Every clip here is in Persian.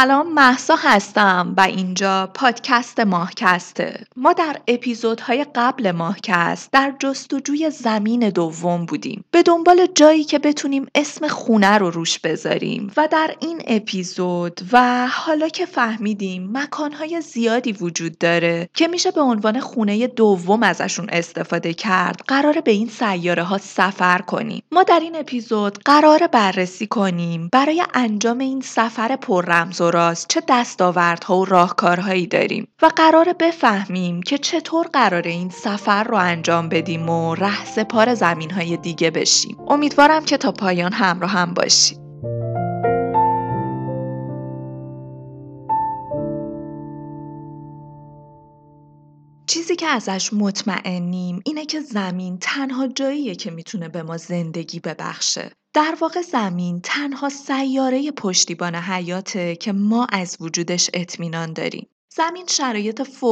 سلام محسا هستم و اینجا پادکست ماهکسته. ما در اپیزودهای قبل ماهکست در جستجوی زمین دوم بودیم. به دنبال جایی که بتونیم اسم خونه رو روش بذاریم. و در این اپیزود و حالا که فهمیدیم مکانهای زیادی وجود داره که میشه به عنوان خونه دوم ازشون استفاده کرد قرار به این سیاره ها سفر کنیم. ما در این اپیزود قرار بررسی کنیم برای انجام این سفر پر رمز و راست چه دستاوردها و راهکارهایی داریم. و قرار بفهمیم که چطور قرار این سفر رو انجام بدیم و ره سپار زمین های دیگه بشیم امیدوارم که تا پایان همراه هم باشید چیزی که ازش مطمئنیم اینه که زمین تنها جاییه که می‌تونه به ما زندگی ببخشه. در واقع زمین تنها سیاره پشتیبان حیاته که ما از وجودش اطمینان داریم. زمین شرایط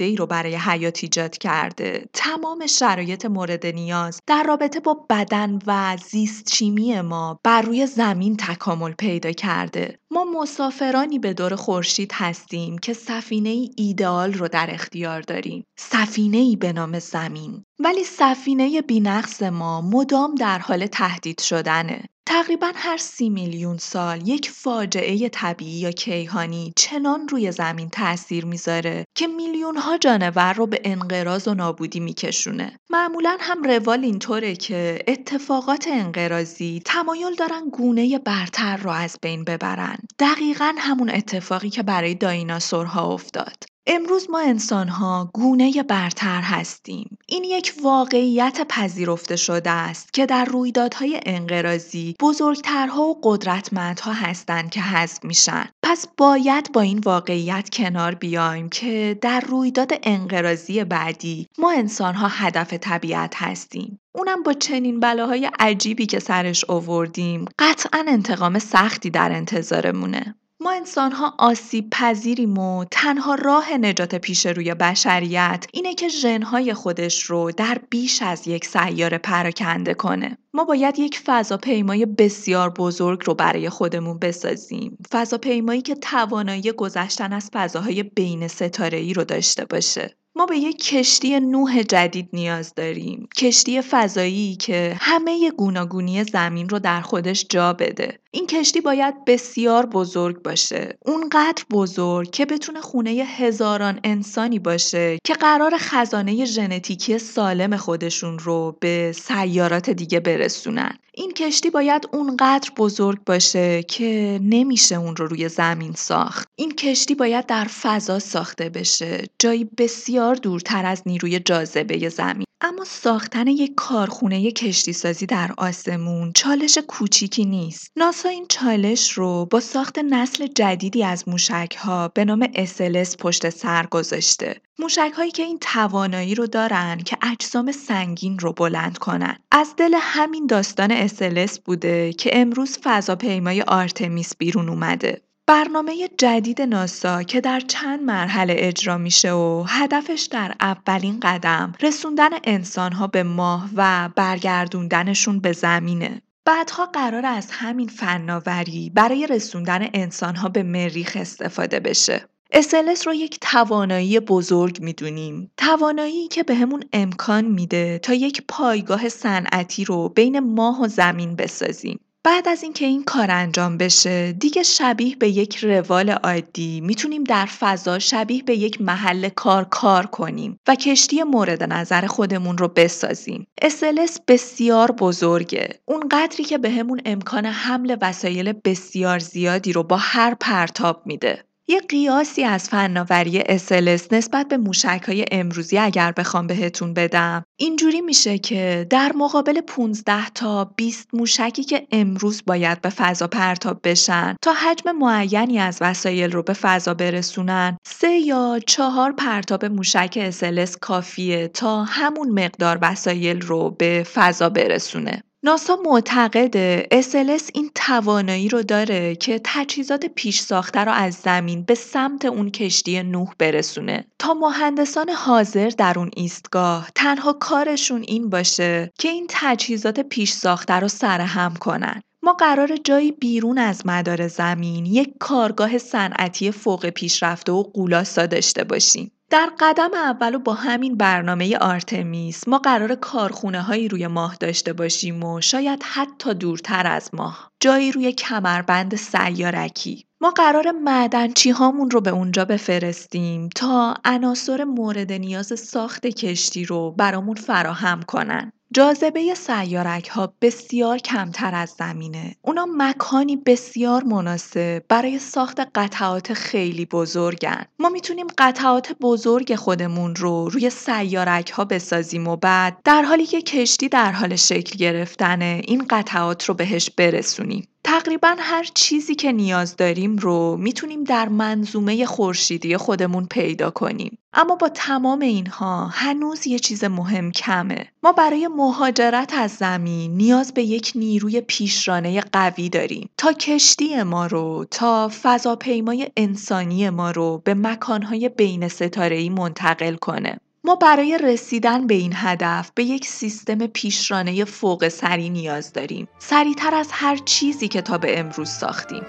ای رو برای حیات ایجاد کرده. تمام شرایط مورد نیاز در رابطه با بدن و زیست شیمی ما بر روی زمین تکامل پیدا کرده. ما مسافرانی به دور خورشید هستیم که سفینه ای ایدئال رو در اختیار داریم. سفینه ای به نام زمین. ولی سفینه بینقص ما مدام در حال تهدید شدنه. تقریبا هر سی میلیون سال یک فاجعه طبیعی یا کیهانی چنان روی زمین تاثیر می‌ذاره که میلیون ها جانور رو به انقراض و نابودی میکشونه. معمولا هم روال اینطوره که اتفاقات انقراضی تمایل دارن گونه برتر رو از بین ببرن. دقیقا همون اتفاقی که برای دایناسورها افتاد. امروز ما انسانها گونه برتر هستیم. این یک واقعیت پذیرفته شده است که در رویدادهای انقراضی بزرگترها و قدرتمندها هستند که حذف میشن. پس باید با این واقعیت کنار بیایم که در رویداد انقراضی بعدی ما انسانها هدف طبیعت هستیم. اونم با چنین بلاهای عجیبی که سرش آوردیم قطعا انتقام سختی در انتظارمونه. انسان ها آسیب پذیریم و تنها راه نجات پیش روی بشریت اینه که ژنهای خودش رو در بیش از یک سیاره پراکنده کنه. ما باید یک فضاپیمای بسیار بزرگ رو برای خودمون بسازیم. فضاپیمایی که توانایی گذشتن از فضاهای بین ستاره ای رو داشته باشه. ما به یک کشتی نوح جدید نیاز داریم. کشتی فضایی که همه گوناگونی زمین رو در خودش جا بده. این کشتی باید بسیار بزرگ باشه. اونقدر بزرگ که بتونه خونه هزاران انسانی باشه که قرار خزانه ژنتیکی سالم خودشون رو به سیارات دیگه برسونن. این کشتی باید اونقدر بزرگ باشه که نمیشه اون رو روی زمین ساخت. این کشتی باید در فضا ساخته بشه. جایی بسیار دورتر از نیروی جاذبه زمین. اما ساختن یک کارخونه کشتی سازی در آسمون چالش کوچیکی نیست. ناسا این چالش رو با ساخت نسل جدیدی از موشک ها به نام SLS پشت سر گذاشته. موشک هایی که این توانایی رو دارن که اجسام سنگین رو بلند کنن. از دل همین داستان SLS بوده که امروز فضاپیمای آرتمیس بیرون اومده. برنامه جدید ناسا که در چند مرحله اجرا میشه و هدفش در اولین قدم رسوندن انسانها به ماه و برگردوندنشون به زمینه. بعدها قرار از همین فناوری برای رسوندن انسانها به مریخ استفاده بشه. اسلس رو یک توانایی بزرگ می‌دونیم. توانایی که بهمون به امکان میده تا یک پایگاه صنعتی رو بین ماه و زمین بسازیم. بعد از اینکه این کار انجام بشه دیگه شبیه به یک روال عادی می‌تونیم در فضا شبیه به یک محل کار کار کنیم و کشتی مورد نظر خودمون رو بسازیم. اسلس بسیار بزرگه. اون قدری که بهمون به امکان حمل وسایل بسیار زیادی رو با هر پرتاب میده. یه قیاسی از فناوری SLS نسبت به موشک های امروزی اگر بخوام بهتون بدم. اینجوری میشه که در مقابل 15 تا 20 موشکی که امروز باید به فضا پرتاب بشن تا حجم معینی از وسایل رو به فضا برسونن سه یا چهار پرتاب موشک SLS کافیه تا همون مقدار وسایل رو به فضا برسونه. ناسا معتقده SLS این توانایی رو داره که تجهیزات پیش ساخته رو از زمین به سمت اون کشتی نوح برسونه تا مهندسان حاضر در اون ایستگاه تنها کارشون این باشه که این تجهیزات پیش ساخته رو سرهم کنن ما قرار جایی بیرون از مدار زمین یک کارگاه صنعتی فوق پیشرفته و قولاسا داشته باشیم. در قدم اول و با همین برنامه آرتمیس ما قرار کارخونه هایی روی ماه داشته باشیم و شاید حتی دورتر از ماه. جایی روی کمربند سیارکی. ما قرار معدنچی هامون رو به اونجا بفرستیم تا عناصر مورد نیاز ساخت کشتی رو برامون فراهم کنن. جاذبه سیارک ها بسیار کمتر از زمینه. اونا مکانی بسیار مناسب برای ساخت قطعات خیلی بزرگن. ما می‌تونیم قطعات بزرگ خودمون رو روی سیارک ها بسازیم و بعد در حالی که کشتی در حال شکل گرفتنه این قطعات رو بهش برسونیم. تقریبا هر چیزی که نیاز داریم رو می‌تونیم در منظومه خورشیدی خودمون پیدا کنیم. اما با تمام اینها هنوز یه چیز مهم کمه. ما برای مهاجرت از زمین نیاز به یک نیروی پیشرانه قوی داریم تا کشتی ما رو تا فضاپیمای انسانی ما رو به مکانهای بین ستاره‌ای منتقل کنه. ما برای رسیدن به این هدف به یک سیستم پیشرانه فوق سری نیاز داریم. سریعتر از هر چیزی که تا به امروز ساختیم.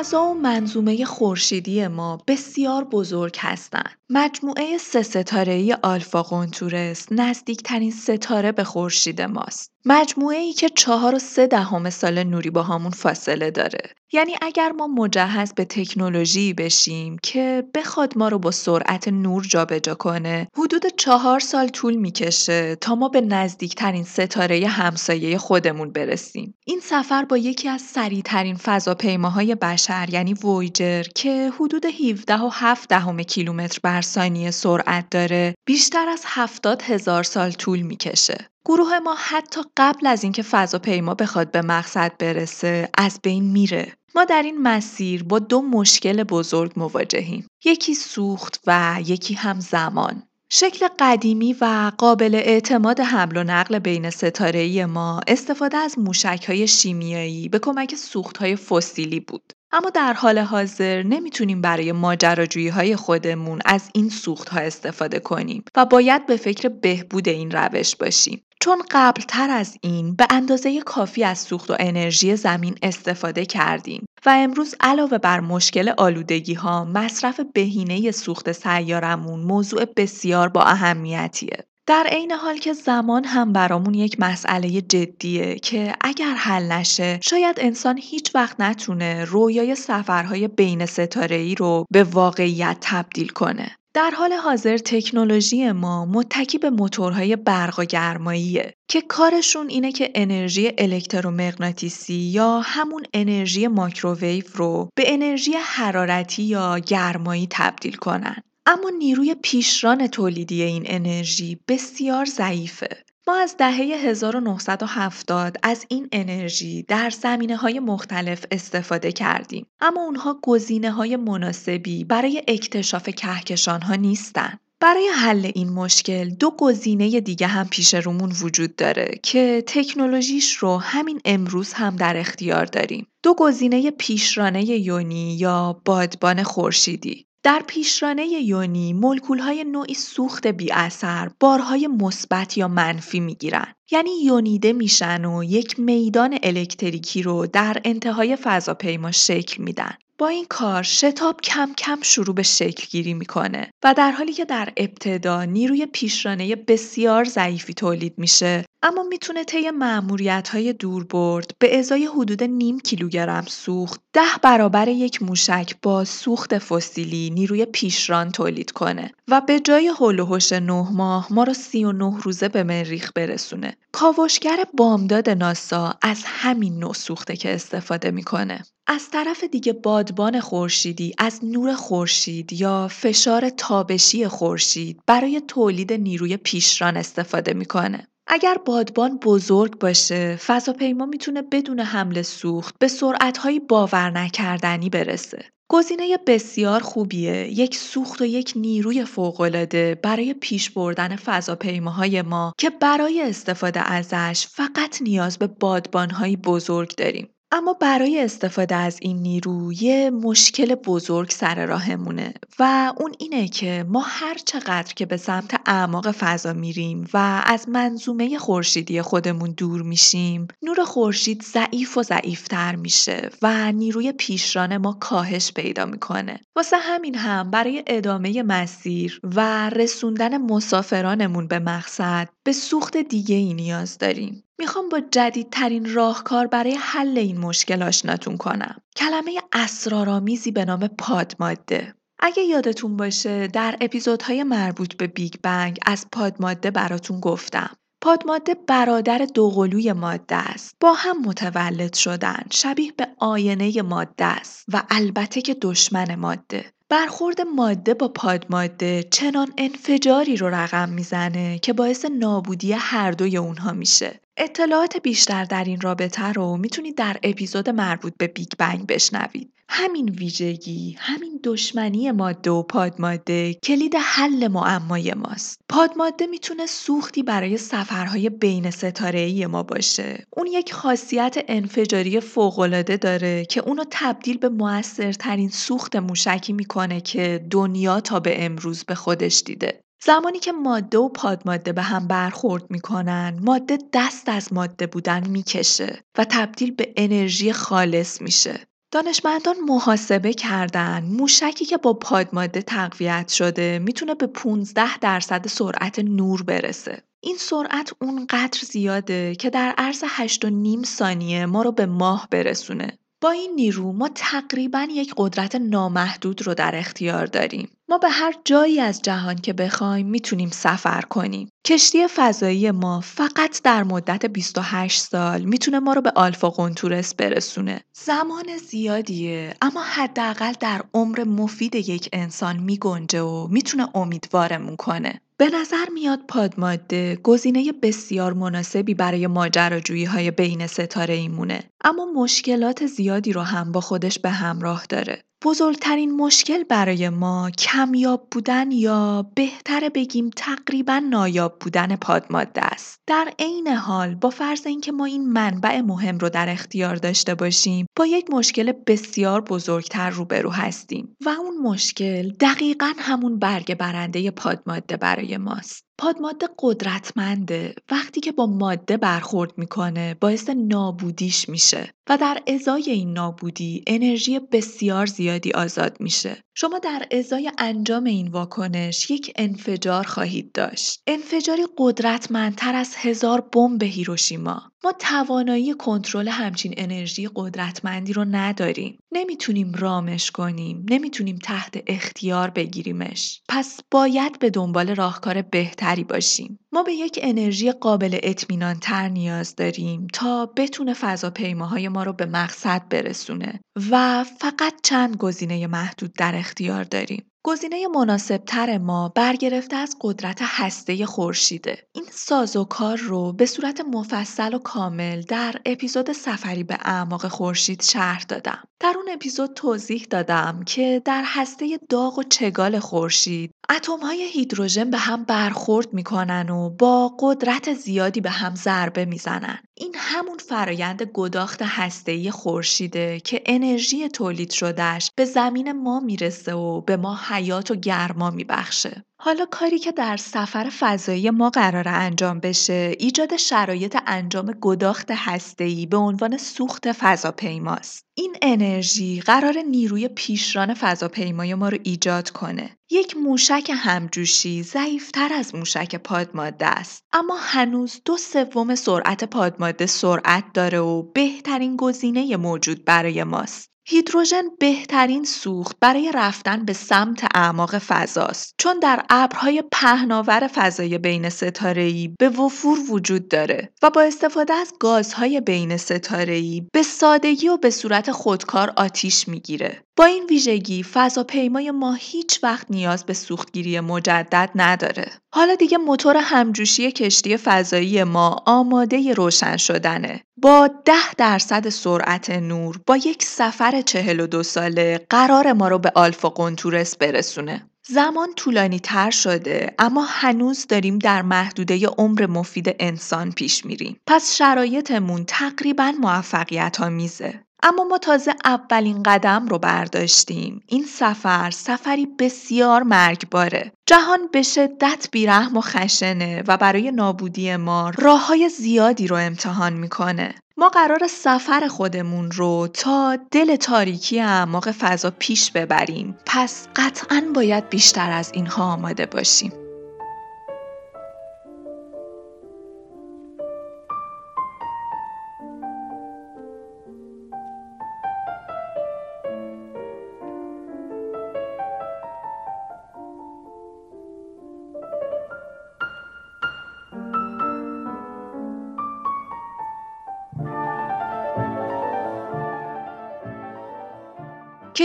فضا و منظومه خورشیدی ما بسیار بزرگ هستند. مجموعه سه ستاره آلفا قنتورس نزدیکترین ستاره به خورشید ماست. مجموعه ای که چهار و سه دهم سال نوری با همون فاصله داره. یعنی اگر ما مجهز به تکنولوژی بشیم که بخواد ما رو با سرعت نور جابجا کنه حدود چهار سال طول می‌کشه تا ما به نزدیکترین ستاره همسایه خودمون برسیم این سفر با یکی از سریعترین فضاپیماهای بشر یعنی وویجر که حدود 17 و 7 دهم کیلومتر بر ثانیه سرعت داره بیشتر از 70 هزار سال طول می‌کشه گروه ما حتی قبل از اینکه فضاپیما بخواد به مقصد برسه از بین میره ما در این مسیر با دو مشکل بزرگ مواجهیم یکی سوخت و یکی هم زمان شکل قدیمی و قابل اعتماد حمل و نقل بین ستاره ما استفاده از موشک های شیمیایی به کمک سوخت های فسیلی بود. اما در حال حاضر نمی‌تونیم برای ماجراجویی های خودمون از این سوخت ها استفاده کنیم و باید به فکر بهبود این روش باشیم. چون قبلتر از این به اندازه کافی از سوخت و انرژی زمین استفاده کردیم و امروز علاوه بر مشکل آلودگی ها مصرف بهینه سوخت سیارمون موضوع بسیار با اهمیتیه. در عین حال که زمان هم برامون یک مسئله جدیه که اگر حل نشه شاید انسان هیچ وقت نتونه رویای سفرهای بین ستاره ای رو به واقعیت تبدیل کنه. در حال حاضر تکنولوژی ما متکی به موتورهای برق و گرماییه که کارشون اینه که انرژی الکترومغناطیسی یا همون انرژی ماکروویو رو به انرژی حرارتی یا گرمایی تبدیل کنن. اما نیروی پیشران تولیدی این انرژی بسیار ضعیفه. از دهه 1970 از این انرژی در زمینه های مختلف استفاده کردیم اما اونها گزینه های مناسبی برای اکتشاف کهکشان ها نیستن. برای حل این مشکل دو گزینه دیگه هم پیش رومون وجود داره که تکنولوژیش رو همین امروز هم در اختیار داریم. دو گزینه پیشرانه یونی یا بادبان خورشیدی. در پیشرانه یونی های نوعی سوخت بی اثر بارهای مثبت یا منفی می‌گیرن. یعنی یونیده میشن و یک میدان الکتریکی رو در انتهای فضاپیما شکل میدن. با این کار شتاب کم کم شروع به شکل گیری می‌کنه و در حالی که در ابتدا نیروی پیشرانه بسیار ضعیفی تولید میشه اما می‌تونه طی معمولیت های دوربرد به ازای حدود نیم کیلوگرم سوخت ده برابر یک موشک با سوخت فسیلی نیروی پیشران تولید کنه و به جای هول و نه ماه ما رو سی و نه روزه به مریخ برسونه. کاوشگر بامداد ناسا از همین نوع سوخته که استفاده می‌کنه. از طرف دیگه بادبان خورشیدی از نور خورشید یا فشار تابشی خورشید برای تولید نیروی پیشران استفاده می‌کنه. اگر بادبان بزرگ باشه فضاپیما می‌تونه بدون حمل سوخت به سرعتهایی باور نکردنی برسه. گزینه بسیار خوبیه. یک سوخت و یک نیروی فوقالعاده برای پیش بردن فضاپیماهای ما که برای استفاده ازش فقط نیاز به بادبانهایی بزرگ داریم. اما برای استفاده از این نیرو یه مشکل بزرگ سر راهمونه و اون اینه که ما هر چقدر که به سمت اعماق فضا میریم و از منظومه خورشیدی خودمون دور میشیم نور خورشید ضعیف و ضعیفتر میشه و نیروی پیشران ما کاهش پیدا می‌کنه. واسه همین هم برای ادامه مسیر و رسوندن مسافرانمون به مقصد به سوخت دیگه ای نیاز داریم می‌خوام با جدیدترین راهکار برای حل این مشکل آشناتون کنم. کلمه اسرارآمیزی به نام پادماده. اگه یادتون باشه در اپیزودهای مربوط به بیگ بنگ از پادماده براتون گفتم. پادماده برادر دوقلوی ماده است. با هم متولد شدن. شبیه به آینه ماده است و البته که دشمن ماده. برخورد ماده با پادماده چنان انفجاری رو رقم می‌زنه که باعث نابودی هر دوی اونها میشه. اطلاعات بیشتر در این رابطه رو می‌تونید در اپیزود مربوط به بیگ بنگ بشنوید. همین ویژگی، همین دشمنی ماده و پادماده کلید حل معمای ماست. پادماده می‌تونه سوختی برای سفرهای بین ستاره ما باشه. اون یک خاصیت انفجاری فوقالعاده داره که اونو تبدیل به موثرترین سوخت موشکی می‌کنه که دنیا تا به امروز به خودش دیده. زمانی که ماده و پادماده به هم برخورد می‌کنن ماده دست از ماده بودن می‌کشه و تبدیل به انرژی خالص میشه. دانشمندان محاسبه کردن. موشکی که با پادماده تقویت شده می‌تونه به 15 درصد سرعت نور برسه. این سرعت اونقدر زیاده که در عرض 8 و نیم ثانیه ما رو به ماه برسونه. با این نیرو ما تقریبا یک قدرت نامحدود رو در اختیار داریم. ما به هر جایی از جهان که بخوایم می‌تونیم سفر کنیم. کشتی فضایی ما فقط در مدت 28 سال می‌تونه ما رو به آلفا قنتورس برسونه. زمان زیادیه اما حداقل در عمر مفید یک انسان میگنجه و می‌تونه امیدوارمون کنه. به نظر میاد پادماده گزینه بسیار مناسبی برای ماجراجویی های بین ستاره ایمونه اما مشکلات زیادی رو هم با خودش به همراه داره. بزرگترین مشکل برای ما کمیاب بودن یا بهتر بگیم تقریبا نایاب بودن پادماده است. در عین حال با فرض اینکه ما این منبع مهم رو در اختیار داشته باشیم با یک مشکل بسیار بزرگتر روبرو هستیم و اون مشکل دقیقا همون برگ برنده پادماده برای ماست. پادماده قدرتمنده وقتی که با ماده برخورد می‌کنه باعث نابودیش میشه و در ازای این نابودی انرژی بسیار زیادی آزاد میشه. شما در ازای انجام این واکنش یک انفجار خواهید داشت. انفجاری قدرتمندتر از هزار بمب هیروشیما. ما توانایی کنترل همچین انرژی قدرتمندی رو نداریم. نمی‌تونیم رامش کنیم. نمی‌تونیم تحت اختیار بگیریمش. پس باید به دنبال راهکار بهتری باشیم. ما به یک انرژی قابل اطمینان تر نیاز داریم تا بتونه فضاپیماهای ما رو به مقصد برسونه و فقط چند گزینه محدود در اختیار داریم گزینه مناسبتر ما برگرفته از قدرت هسته خورشیده. این سازوکار رو به صورت مفصل و کامل در اپیزود سفری به اعماق خورشید شرح دادم. در اون اپیزود توضیح دادم که در هسته داغ و چگال خورشید های هیدروژن به هم برخورد می‌کنن و با قدرت زیادی به هم ضربه می‌زنن. این همون فرایند گداخت هسته‌ای خورشیده که انرژی تولید شدهش به زمین ما می‌رسه و به ما حیات و گرما میبخشه. حالا کاری که در سفر فضایی ما قرار انجام بشه ایجاد شرایط انجام گداخت هسته‌ای به عنوان سوخت فضاپیماست. این انرژی قرار نیروی پیشران فضاپیمای ما رو ایجاد کنه. یک موشک همجوشی ضعیفتر از موشک پادماده است اما هنوز دو سوم سرعت پادماده سرعت داره و بهترین گزینه موجود برای ماست. هیدروژن بهترین سوخت برای رفتن به سمت اعماق فضاست چون در ابرهای پهناور فضای بین ستاره‌ای به وفور وجود داره و با استفاده از گازهای بین ستاره‌ای به سادگی و به صورت خودکار آتیش می‌گیره با این ویژگی فضاپیمای ما هیچ وقت نیاز به سوختگیری مجدد نداره. حالا دیگه موتور همجوشی کشتی فضایی ما آماده روشن شدنه. با ده درصد سرعت نور با یک سفر 42 ساله قرار ما رو به آلفا قنتورس برسونه. زمان طولانی تر شده اما هنوز داریم در محدوده عمر مفید انسان پیش میریم. پس شرایطمون تقریبا موفقیت ها میزه. اما ما تازه اولین قدم رو برداشتیم. این سفر سفری بسیار مرگباره. جهان به شدت بیرحم و خشنه و برای نابودی ما راه های زیادی رو امتحان می‌کنه. ما قرار سفر خودمون رو تا دل تاریکی اعماق فضا پیش ببریم. پس قطعا باید بیشتر از اینها آماده باشیم.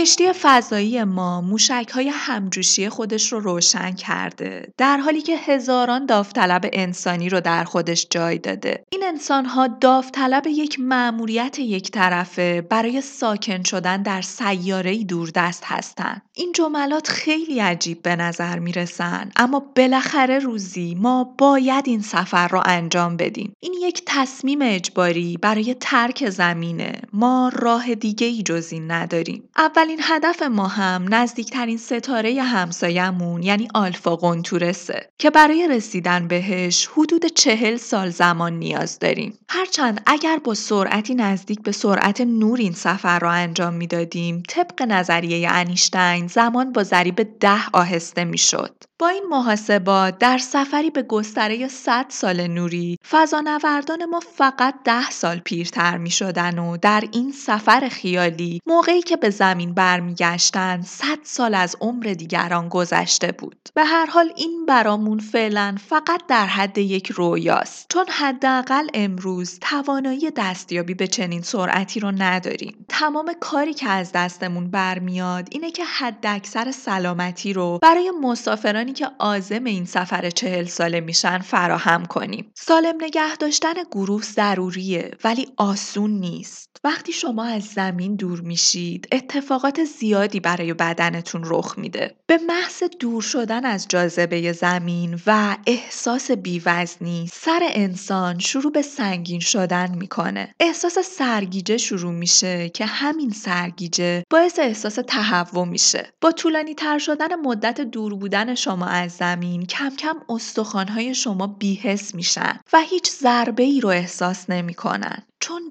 کشتی فضایی ما موشک های همجوشی خودش رو روشن کرده در حالی که هزاران داوطلب انسانی رو در خودش جای داده. این انسان ها داوطلب یک مأموریت یک طرفه برای ساکن شدن در سیاره دوردست هستند این جملات خیلی عجیب به نظر می‌رسن. اما بالاخره روزی ما باید این سفر رو انجام بدیم. این یک تصمیم اجباری برای ترک زمینه. ما راه دیگه ای جز این نداریم. اولین هدف ما هم نزدیکترین ستاره همسایمون یعنی آلفا قنتورسه که برای رسیدن بهش حدود چهل سال زمان نیاز داریم. هرچند اگر با سرعتی نزدیک به سرعت نور این سفر را انجام می‌دادیم طبق نظریه انیشتین زمان با ضریب ده آهسته می‌شد. با این محاسبات در سفری به گستره 100 سال نوری فضانوردان ما فقط ده سال پیرتر می شدن و در این سفر خیالی موقعی که به زمین برمیگشتن 100 سال از عمر دیگران گذشته بود. به هر حال این برامون فعلا فقط در حد یک رویاست چون حداقل امروز توانایی دستیابی به چنین سرعتی رو نداریم. تمام کاری که از دستمون برمیاد اینه که حداکثر سلامتی رو برای مسافران که عازم این سفر چهل ساله میشن فراهم کنیم. سالم نگه داشتن گروه ضروریه ولی آسون نیست. وقتی شما از زمین دور میشید اتفاقات زیادی برای بدنتون رخ میده. به محض دور شدن از جاذبه زمین و احساس بیوزنی سر انسان شروع به سنگین شدن می‌کنه. احساس سرگیجه شروع میشه که همین سرگیجه باعث احساس تهوع میشه. با طولانی تر شدن مدت دور بودن شما شما از زمین کم کم استخوانهای شما بیحس میشن و هیچ ضربه ای رو احساس نمی‌کنن.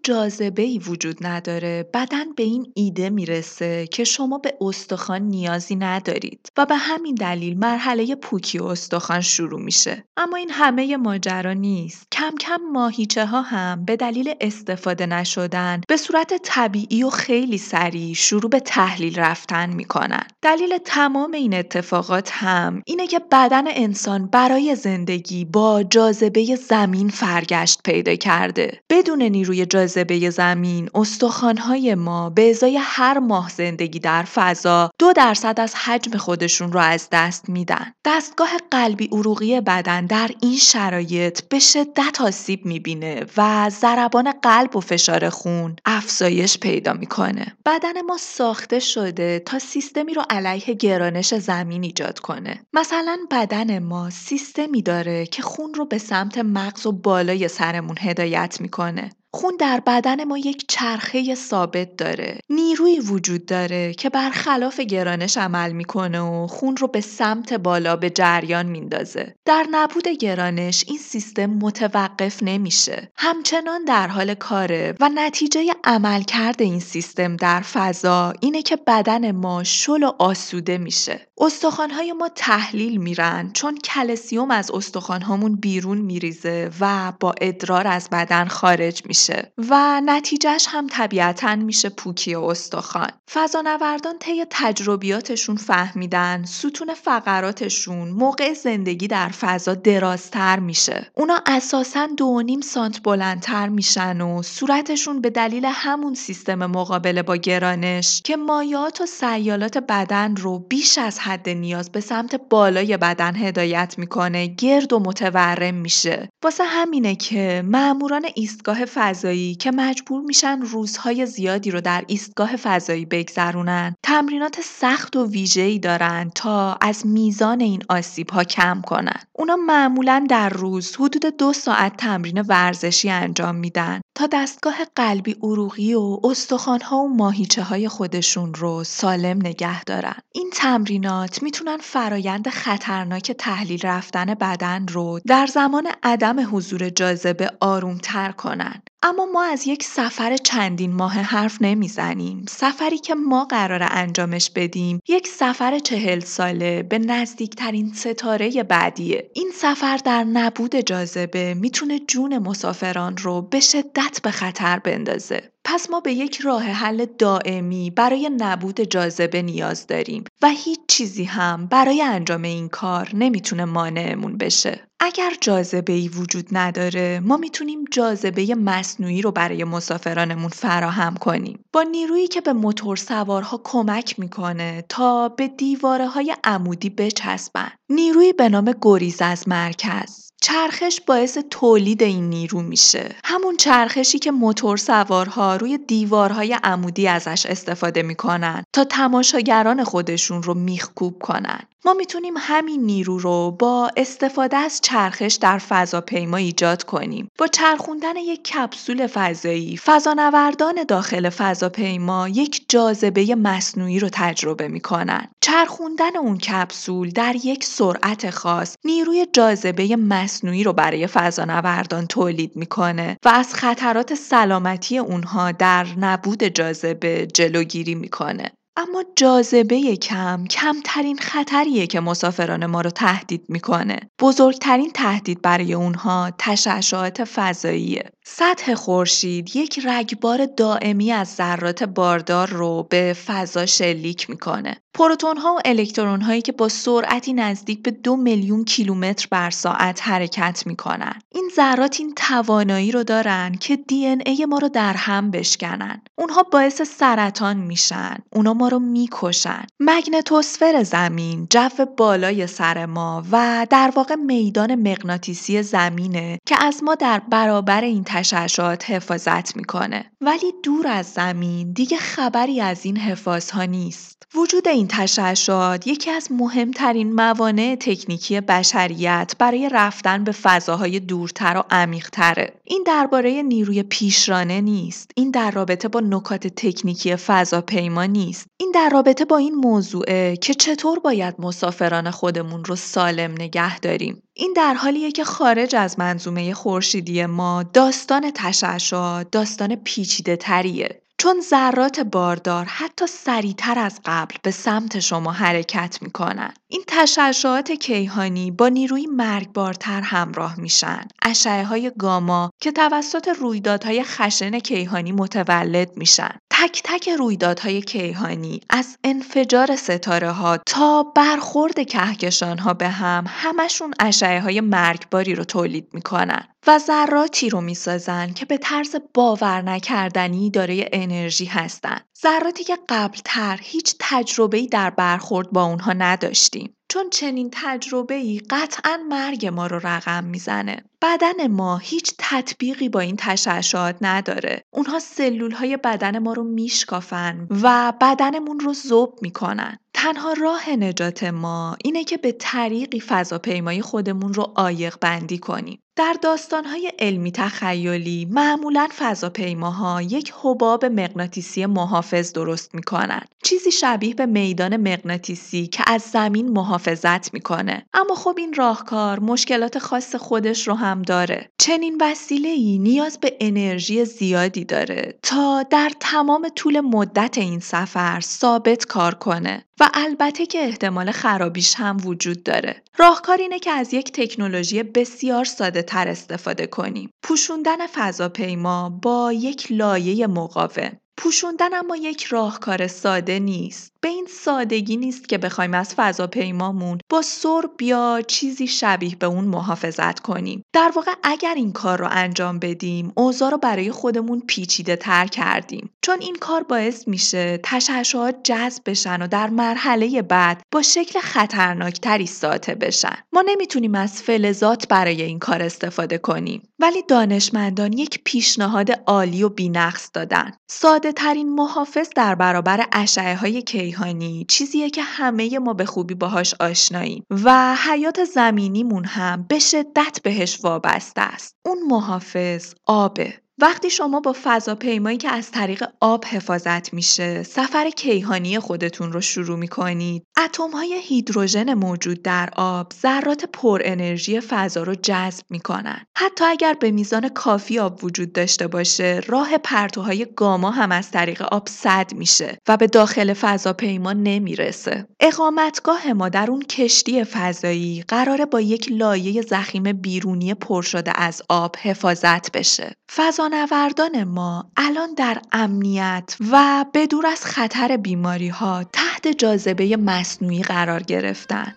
جاذبه ای وجود نداره. بدن به این ایده می‌رسه که شما به استخوان نیازی ندارید و به همین دلیل مرحله پوکی استخوان شروع میشه. اما این همه ماجرا نیست. کم کم ماهیچه ها هم به دلیل استفاده نشدن به صورت طبیعی و خیلی سریع شروع به تحلیل رفتن می‌کنن. دلیل تمام این اتفاقات هم اینه که بدن انسان برای زندگی با جاذبه زمین فرگشت پیدا کرده. بدون نیروی جاذبه زمین استخوانهای ما به ازای هر ماه زندگی در فضا دو درصد از حجم خودشون رو از دست میدن. دستگاه قلبی عروقی بدن در این شرایط به شدت آسیب می‌بینه و ضربان قلب و فشار خون افزایش پیدا می‌کنه. بدن ما ساخته شده تا سیستمی رو علیه گرانش زمین ایجاد کنه. مثلا بدن ما سیستمی داره که خون رو به سمت مغز و بالای سرمون هدایت می‌کنه. خون در بدن ما یک چرخه ثابت داره. نیروی وجود داره که برخلاف گرانش عمل می‌کنه و خون رو به سمت بالا به جریان میندازه. در نبود گرانش این سیستم متوقف نمیشه. همچنان در حال کاره و نتیجه عملکرد این سیستم در فضا اینه که بدن ما شل و آسوده میشه. استخوانهای ما تحلیل میرن چون کلسیوم از استخوانهامون بیرون میریزه و با ادرار از بدن خارج میشه. و نتیجهش هم طبیعتا میشه پوکی و استخوان. فضانوردان طی تجربیاتشون فهمیدن ستون فقراتشون موقع زندگی در فضا درازتر میشه. اونا اساسا دو نیم سانت بلندتر میشن و صورتشون به دلیل همون سیستم مقابله با گرانش که مایات و سیالات بدن رو بیش از حد نیاز به سمت بالای بدن هدایت می‌کنه گرد و متورم میشه. واسه همینه که معموران ایستگاه فضا فضایی که مجبور میشن روزهای زیادی رو در ایستگاه فضایی بگذرونن تمرینات سخت و ویژه‌ای دارن تا از میزان این آسیب ها کم کنن. اونا معمولا در روز حدود دو ساعت تمرین ورزشی انجام میدن تا دستگاه قلبی عروقی و استخوانها و ماهیچه های خودشون رو سالم نگه دارن. این تمرینات می‌تونن فرایند خطرناک تحلیل رفتن بدن رو در زمان عدم حضور جاذبه آرومتر کنن. اما ما از یک سفر چندین ماه حرف نمی‌زنیم. سفری که ما قرار انجامش بدیم یک سفر چهل ساله به نزدیکترین ستاره بعدیه. این سفر در نبود جاذبه می‌تونه جون مسافران رو به شدت به خطر بندازه. پس ما به یک راه حل دائمی برای نبود جاذبه نیاز داریم و هیچ چیزی هم برای انجام این کار نمی‌تونه مانعمون بشه. اگر جاذبه ای وجود نداره ما می‌تونیم جاذبه مصنوعی رو برای مسافرانمون فراهم کنیم با نیرویی که به موتور سوارها کمک می‌کنه تا به دیواره های عمودی بچسبن نیرویی به نام گریز از مرکز چرخش باعث تولید این نیرو میشه. همون چرخشی که موتور سوارها روی دیوارهای عمودی ازش استفاده می‌کنن تا تماشاگران خودشون رو میخکوب کنن. ما می‌تونیم همین نیرو رو با استفاده از چرخش در فضاپیما ایجاد کنیم. با چرخوندن یک کپسول فضایی فضانوردان داخل فضاپیما یک جاذبه مصنوعی رو تجربه می‌کنن. چرخوندن اون کپسول در یک سرعت خاص نیروی جاذبه مصنوعی رو برای فضانوردان تولید می‌کنه و از خطرات سلامتی اونها در نبود جاذبه جلوگیری می‌کنه. اما جاذبه کم کمترین خطریه که مسافران ما رو تهدید می‌کنه. بزرگترین تهدید برای اونها تشعشعات فضاییه. سطح خورشید یک رگبار دائمی از ذرات باردار رو به فضا شلیک می‌کنه. پروتون ها و الکترون هایی که با سرعتی نزدیک به دو میلیون کیلومتر بر ساعت حرکت می‌کنن. این ذرات این توانایی رو دارن که دی ای ما رو در هم بشکنن. اونها باعث سرطان میشن. اونا ما رو می‌کشن. مگنتوسفر زمین، جو بالای سر ما و در واقع میدان مغناطیسی زمینه که از ما در برابر این تشعشعات حفاظت می‌کنه. ولی دور از زمین دیگه خبری از این حفاظ ها نیست. وجود این تشعشعات یکی از مهمترین موانع تکنیکی بشریت برای رفتن به فضاهای دورتر و عمیقتره. این درباره نیروی پیشرانه نیست. این در رابطه با نکات تکنیکی فضاپیما نیست. این در رابطه با این موضوعه که چطور باید مسافران خودمون رو سالم نگه داریم. این در حالیه که خارج از منظومه خورشیدی ما داستان تشعشعات داستان پیچیده تریه. چون ذرات باردار حتی سریعتر از قبل به سمت شما حرکت می‌کنن. این تشعشعات کیهانی با نیروی مرگبارتر همراه میشن. اشعه های گاما که توسط رویدادهای خشن کیهانی متولد میشن. تک تک رویدادهای کیهانی از انفجار ستاره ها تا برخورد کهکشان ها به هم همشون اشعه های مرگباری رو تولید می‌کنن. و ذراتی رو می‌سازن که به طرز باور نکردنی دارای انرژی هستن. ذراتی که قبلتر هیچ تجربه‌ای در برخورد با اونها نداشتیم. چون چنین تجربه ای قطعا مرگ ما رو رقم می‌زنه. بدن ما هیچ تطبیقی با این تشعشعات نداره. اونها سلول های بدن ما رو میشکافن و بدنمون رو زوب می‌کنن. تنها راه نجات ما اینه که به طریقی فضاپیمایی خودمون رو آیق بندی کنیم. در داستانهای علمی تخیلی معمولا فضاپیماها یک حباب مغناطیسی محافظ درست می‌کنن. چیزی شبیه به میدان مغناطیسی که از زمین محافظت می‌کنه. اما خب این راهکار مشکلات خاص خودش رو هم داره. چنین وسیله ای نیاز به انرژی زیادی داره تا در تمام طول مدت این سفر ثابت کار کنه. و البته که احتمال خرابیش هم وجود داره. راهکار اینه که از یک تکنولوژی بسیار ساده تر استفاده کنیم. پوشوندن فضاپیما با یک لایه مقاوم. پوشوندن اما یک راهکار ساده نیست. به این سادگی نیست که بخوایم از فضاپیمامون با سرب یا چیزی شبیه به اون محافظت کنیم. در واقع اگر این کار رو انجام بدیم، اوضاع رو برای خودمون پیچیده تر کردیم. چون این کار باعث میشه تشعشعات جذب بشن و در مرحله بعد با شکل خطرناکتری ساطع بشن. ما نمی‌تونیم از فلزات برای این کار استفاده کنیم. ولی دانشمندان یک پیشنهاد عالی و بینقص دادن. ساده ترین محافظ در برابر اشعه های کیهانی چیزیه که همه ما به خوبی باهاش آشناییم و حیات زمینیمون هم به شدت بهش وابسته است. اون محافظ آبه. وقتی شما با فضاپیمایی که از طریق آب حفاظت میشه سفر کیهانی خودتون رو شروع می‌کنید اتم های هیدروژن موجود در آب ذرات پر انرژی فضا رو جذب می‌کنن. حتی اگر به میزان کافی آب وجود داشته باشه راه پرتوهای گاما هم از طریق آب صد میشه و به داخل فضاپیما نمی‌رسه. اقامتگاه ما در اون کشتی فضایی قراره با یک لایه زخیم بیرونی پر شده از آب حفاظت بشه. فضا فضانوردان ما الان در امنیت و بدور از خطر بیماری ها تحت جاذبه مصنوعی قرار گرفتن.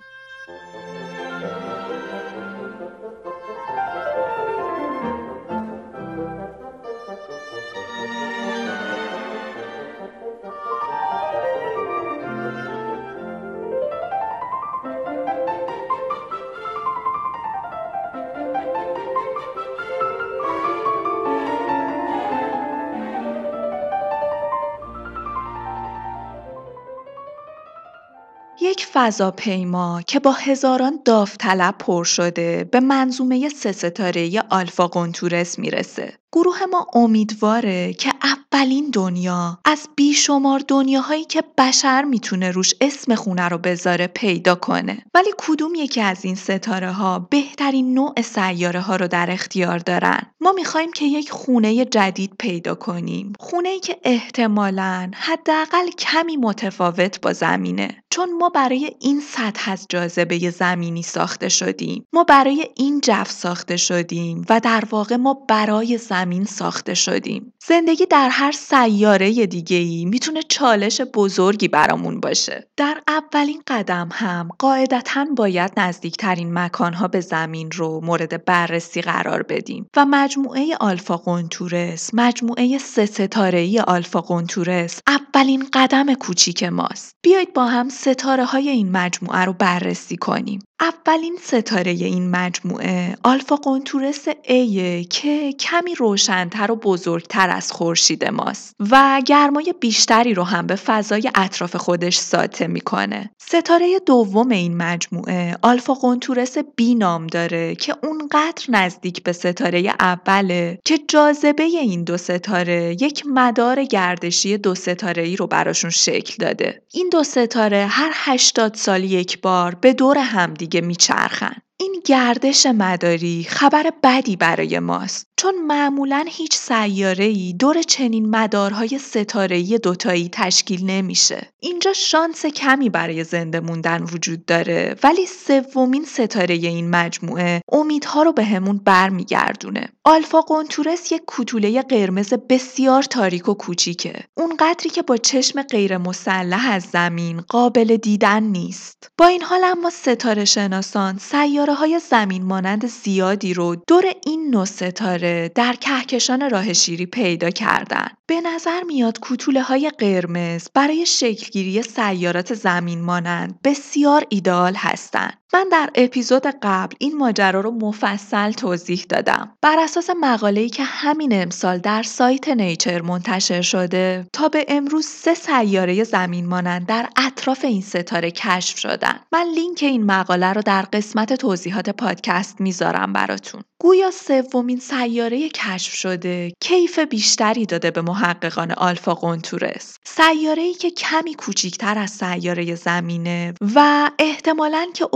یک فضاپیما که با هزاران داوطلب پر شده به منظومه سه ستاره آلفا قنتورس می‌رسه. گروه ما امیدواره که اولین دنیا از بیشمار دنیاهایی که بشر می‌تونه روش اسم خونه رو بذاره پیدا کنه. ولی کدوم یکی از این ستاره ها بهترین نوع سیاره ها رو در اختیار دارن؟ ما می‌خوایم که یک خونه جدید پیدا کنیم. خونه ای که احتمالا حداقل کمی متفاوت با زمینه. چون ما برای این سطح از جاذبه زمینی ساخته شدیم. ما برای این جو ساخته شدیم و در واقع ما برای زمین ساخته شدیم. زندگی در هر سیاره دیگه ای می‌تونه چالش بزرگی برامون باشه. در اولین قدم هم قاعدتا باید نزدیکترین مکانها به زمین رو مورد بررسی قرار بدیم و مجموعه آلفا قنتورس مجموعه سه ستاره ای آلفا قنتورس اولین قدم کوچیک ماست. بیایید با هم ستاره های این مجموعه رو بررسی کنیم. اولین ستاره این مجموعه آلفا قنتورس A که کمی روشنتر و بزرگتر از خورشید ماست و گرمای بیشتری رو هم به فضای اطراف خودش ساطع می‌کنه. ستاره دوم این مجموعه آلفا قنتورس B نام داره که اونقدر نزدیک به ستاره اوله که جاذبه این دو ستاره یک مدار گردشی دو ستاره ای رو براشون شکل داده. این دو ستاره هر 80 سال یک بار به دور همدیگه میچرخن. این گردش مداری خبر بدی برای ماست چون معمولا هیچ سیاره‌ای دور چنین مدارهای ستاره‌ای دوتایی تشکیل نمیشه. اینجا شانس کمی برای زنده موندن وجود داره ولی سومین ستاره این مجموعه امیدها رو به برمیگردونه. آلفا قنتورس یک کوتوله قرمز بسیار تاریک و کوچیکه. اون قدری که با چشم غیر مسلح از زمین قابل دیدن نیست. با این حال اما ستاره شناسان سیاره های زمین مانند زیادی رو دور این نو ستاره در کهکشان راه شیری پیدا کردن. به نظر میاد کوتوله های قرمز برای شکلگیری سیارات زمین مانند بسیار ایدئال هستند. من در اپیزود قبل این ماجرا رو مفصل توضیح دادم. بر اساس مقاله‌ای که همین امسال در سایت نیچر منتشر شده، تا به امروز سه سیاره زمین مانند در اطراف این ستاره کشف شدن. من لینک این مقاله رو در قسمت توضیحات پادکست می‌ذارم براتون. گویا سومین سیاره کشف شده کیف بیشتری داده به محققان آلفا قنتورس. سیاره که کمی کوچیکتر از سیاره زمینه و احتمالاً که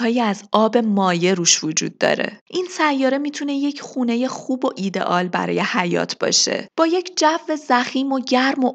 هایی از آب مایع روش وجود داره. این سیاره می‌تونه یک خونه خوب و ایدئال برای حیات باشه. با یک جو زخیم و گرم و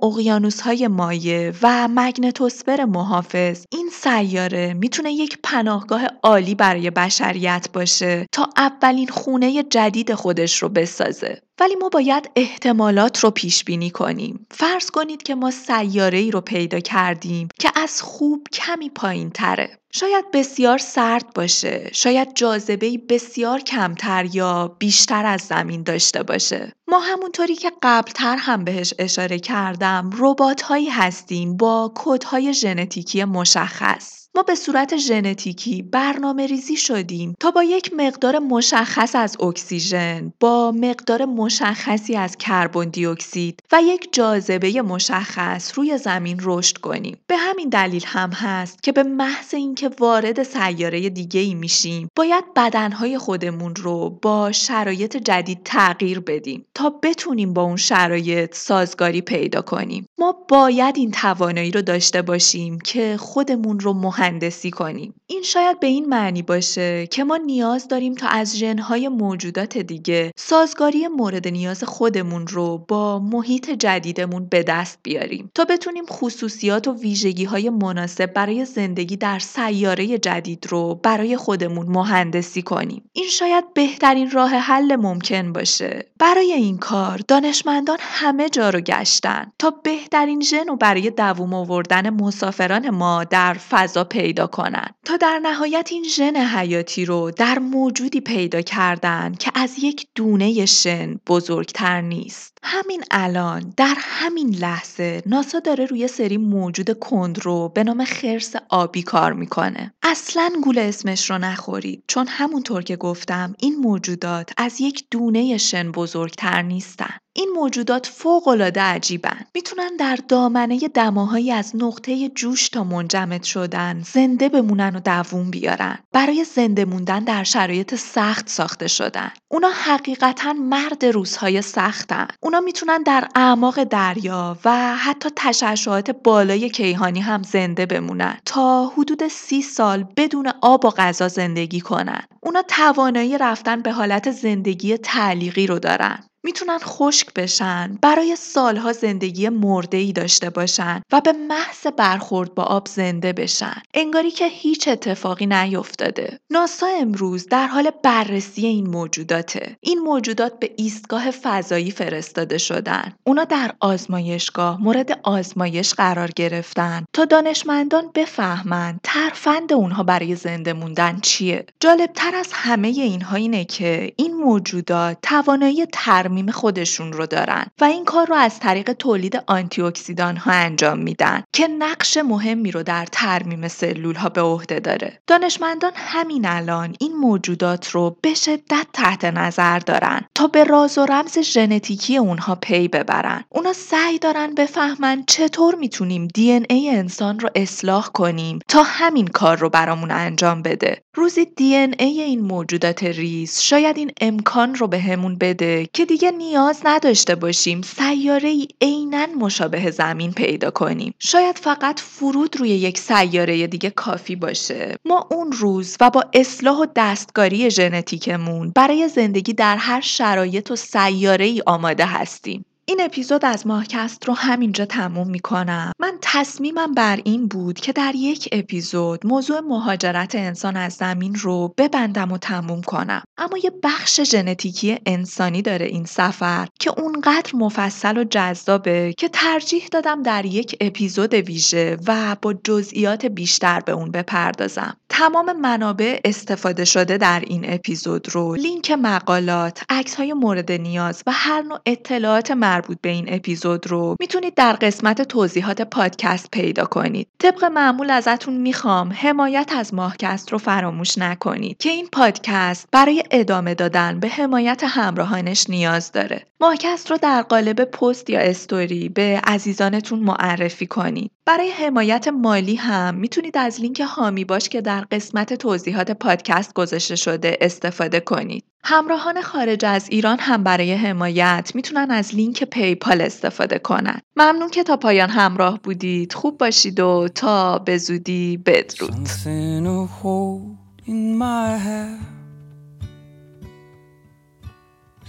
های مایع و مگنتوسفر محافظ، این سیاره می‌تونه یک پناهگاه عالی برای بشریت باشه تا اولین خونه جدید خودش رو بسازه. ولی ما باید احتمالات رو پیش بینی کنیم. فرض کنید که ما سیاره ای رو پیدا کردیم که از خوب کمی پایین تره. شاید بسیار سرد باشه، شاید جاذبه بسیار کمتر یا بیشتر از زمین داشته باشه. ما همونطوری که قبلتر هم بهش اشاره کردم، ربات هایی هستیم با کودهای ژنتیکی مشخص. ما به صورت ژنتیکی برنامه ریزی شدیم تا با یک مقدار مشخص از اکسیژن با مقدار مشخصی از کربن دی اکسید و یک جاذبه مشخص روی زمین رشد کنیم. به همین دلیل هم هست که به محض اینکه وارد سیاره دیگه ای میشیم باید بدنهای خودمون رو با شرایط جدید تغییر بدیم تا بتونیم با اون شرایط سازگاری پیدا کنیم. ما باید این توانایی رو داشته باشیم که خودمون رو مهندسی کنیم. این شاید به این معنی باشه که ما نیاز داریم تا از ژنهای موجودات دیگه سازگاری مورد نیاز خودمون رو با محیط جدیدمون به دست بیاریم. تا بتونیم خصوصیات و ویژگی های مناسب برای زندگی در سیاره جدید رو برای خودمون مهندسی کنیم. این شاید بهترین راه حل ممکن باشه. برای این کار دانشمندان همه جا رو گشتن تا بهترین ژن رو برای دووم آوردن مسافران ما در فضا پیدا کنن. تا در نهایت این ژن حیاتی رو در موجودی پیدا کردن که از یک دونه شن بزرگتر نیست. همین الان در همین لحظه ناسا داره روی سری موجود کندرو به نام خرس آبی کار می‌کنه. اصلا گول اسمش رو نخورید چون همونطور که گفتم این موجودات از یک دونه شن بزرگتر نیستن. این موجودات فوقالعاده عجیبن. می‌تونن در دامنه دماهایی از نقطه جوش تا منجمد شدن زنده بمونن و دووم بیارن. برای زنده موندن در شرایط سخت ساخته شدن. اونا حقیقتا مرد روزهای سختن. اونا می‌تونن در اعماق دریا و حتی تشعشعات بالای کیهانی هم زنده بمونن تا حدود سی سال بدون آب و غذا زندگی کنن. اونا توانایی رفتن به حالت زندگی تعلیقی رو دارن. می‌تونن خشک بشن برای سالها زندگی مرده ای داشته باشن و به محض برخورد با آب زنده بشن. انگاری که هیچ اتفاقی نیفتاده. ناسا امروز در حال بررسی این موجوداته. این موجودات به ایستگاه فضایی فرستاده شدن. اونا در آزمایشگاه مورد آزمایش قرار گرفتن. تا دانشمندان بفهمن ترفند اونها برای زنده موندن چیه. جالبتر از همه اینها اینه که این موجودات توانایی ترمیم ترمیم خودشون رو دارن و این کار رو از طریق تولید آنتی اکسیدان ها انجام میدن که نقش مهمی رو در ترمیم سلول ها به عهده داره. دانشمندان همین الان این موجودات رو به شدت تحت نظر دارن تا به راز و رمز ژنتیکی اونها پی ببرن. اونا سعی دارن بفهمن چطور می‌تونیم دی‌ان‌ای انسان رو اصلاح کنیم تا همین کار رو برامون انجام بده. روزی دی‌ان‌ای این موجودات ریز شاید این امکان رو بهمون بده که دیگه نیاز نداشته باشیم سیاره ای عینا مشابه زمین پیدا کنیم. شاید فقط فرود روی یک سیاره دیگه کافی باشه. ما اون روز و با اصلاح و دستکاری ژنتیکمون برای زندگی در هر شرایط و سیاره ای آماده هستیم. این اپیزود از ماهکست رو همینجا تموم می‌کنم. من تصمیمم بر این بود که در یک اپیزود موضوع مهاجرت انسان از زمین رو ببندم و تموم کنم. اما یه بخش ژنتیکی انسانی داره این سفر که اونقدر مفصل و جذابه که ترجیح دادم در یک اپیزود ویژه و با جزئیات بیشتر به اون بپردازم. تمام منابع استفاده شده در این اپیزود رو لینک مقالات، عکس های مورد نیاز و هر نوع اطلاعات مربوط به این اپیزود رو می‌تونید در قسمت توضیحات پادکست پیدا کنید. طبق معمول ازتون می‌خوام حمایت از ماهکست رو فراموش نکنید که این پادکست برای ادامه دادن به حمایت همراهانش نیاز داره. ماهکست رو در قالب پست یا استوری به عزیزانتون معرفی کنید. برای حمایت مالی هم می‌تونید از لینک هامی باش که در قسمت توضیحات پادکست گذاشته شده استفاده کنید. همراهان خارج از ایران هم برای حمایت می‌تونن از لینک پیپال استفاده کنن. ممنون که تا پایان همراه بودید. خوب باشید و تا به زودی بدرود.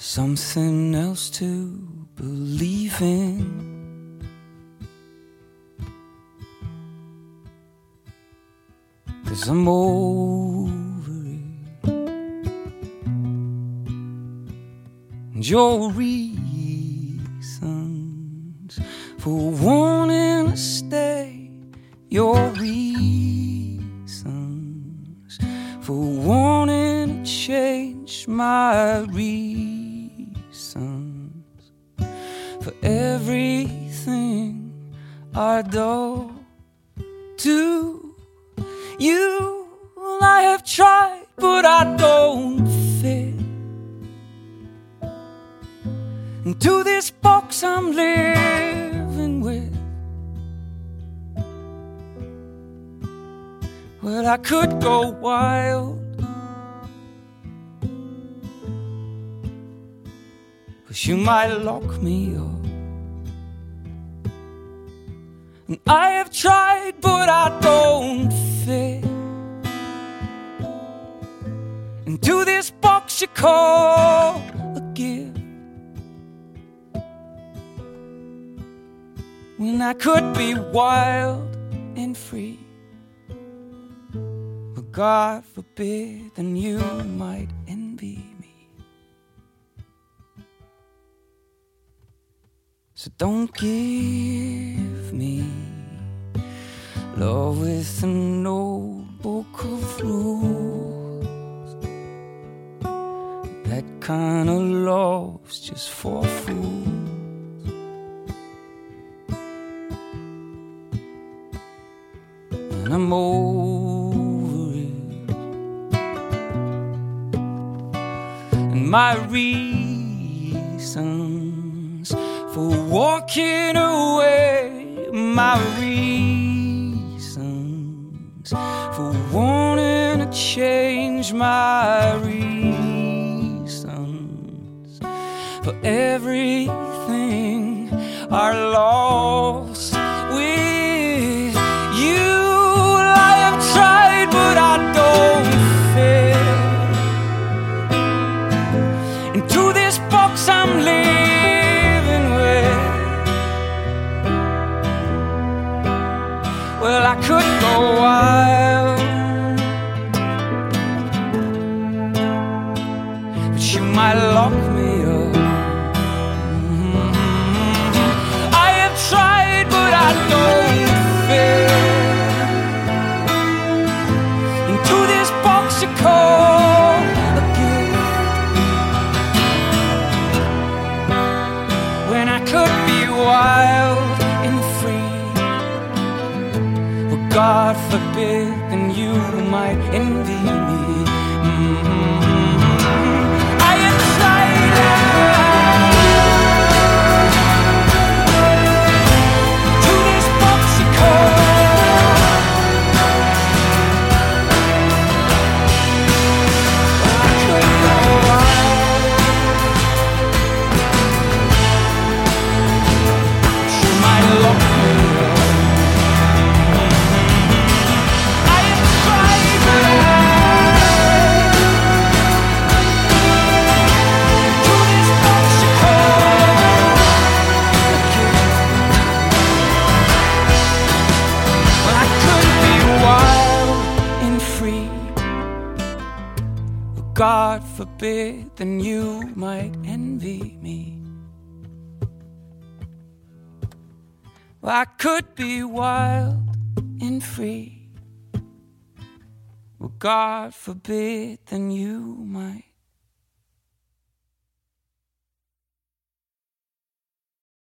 Something else to believe in. Cause I'm over it. your reasons for wanting to stay, your reasons for wanting to change my reasons for everything I do to you. I have tried, but I don't fit into this box I'm living I could go wild. Cause you might lock me up. And I have tried, but I don't fit into this box you call a gift. When I could be wild and free. God forbid, then you might envy me. So don't give me love with a notebook of rules. That kind of love's just for fools. And I'm over my reasons for walking away, my reasons for wanting to change, my reasons for everything. Are lost God forbid, then you might envy me. Mhm. I have tried. Forbid, then you might envy me. Well, I could be wild and free. Well, God forbid, then you might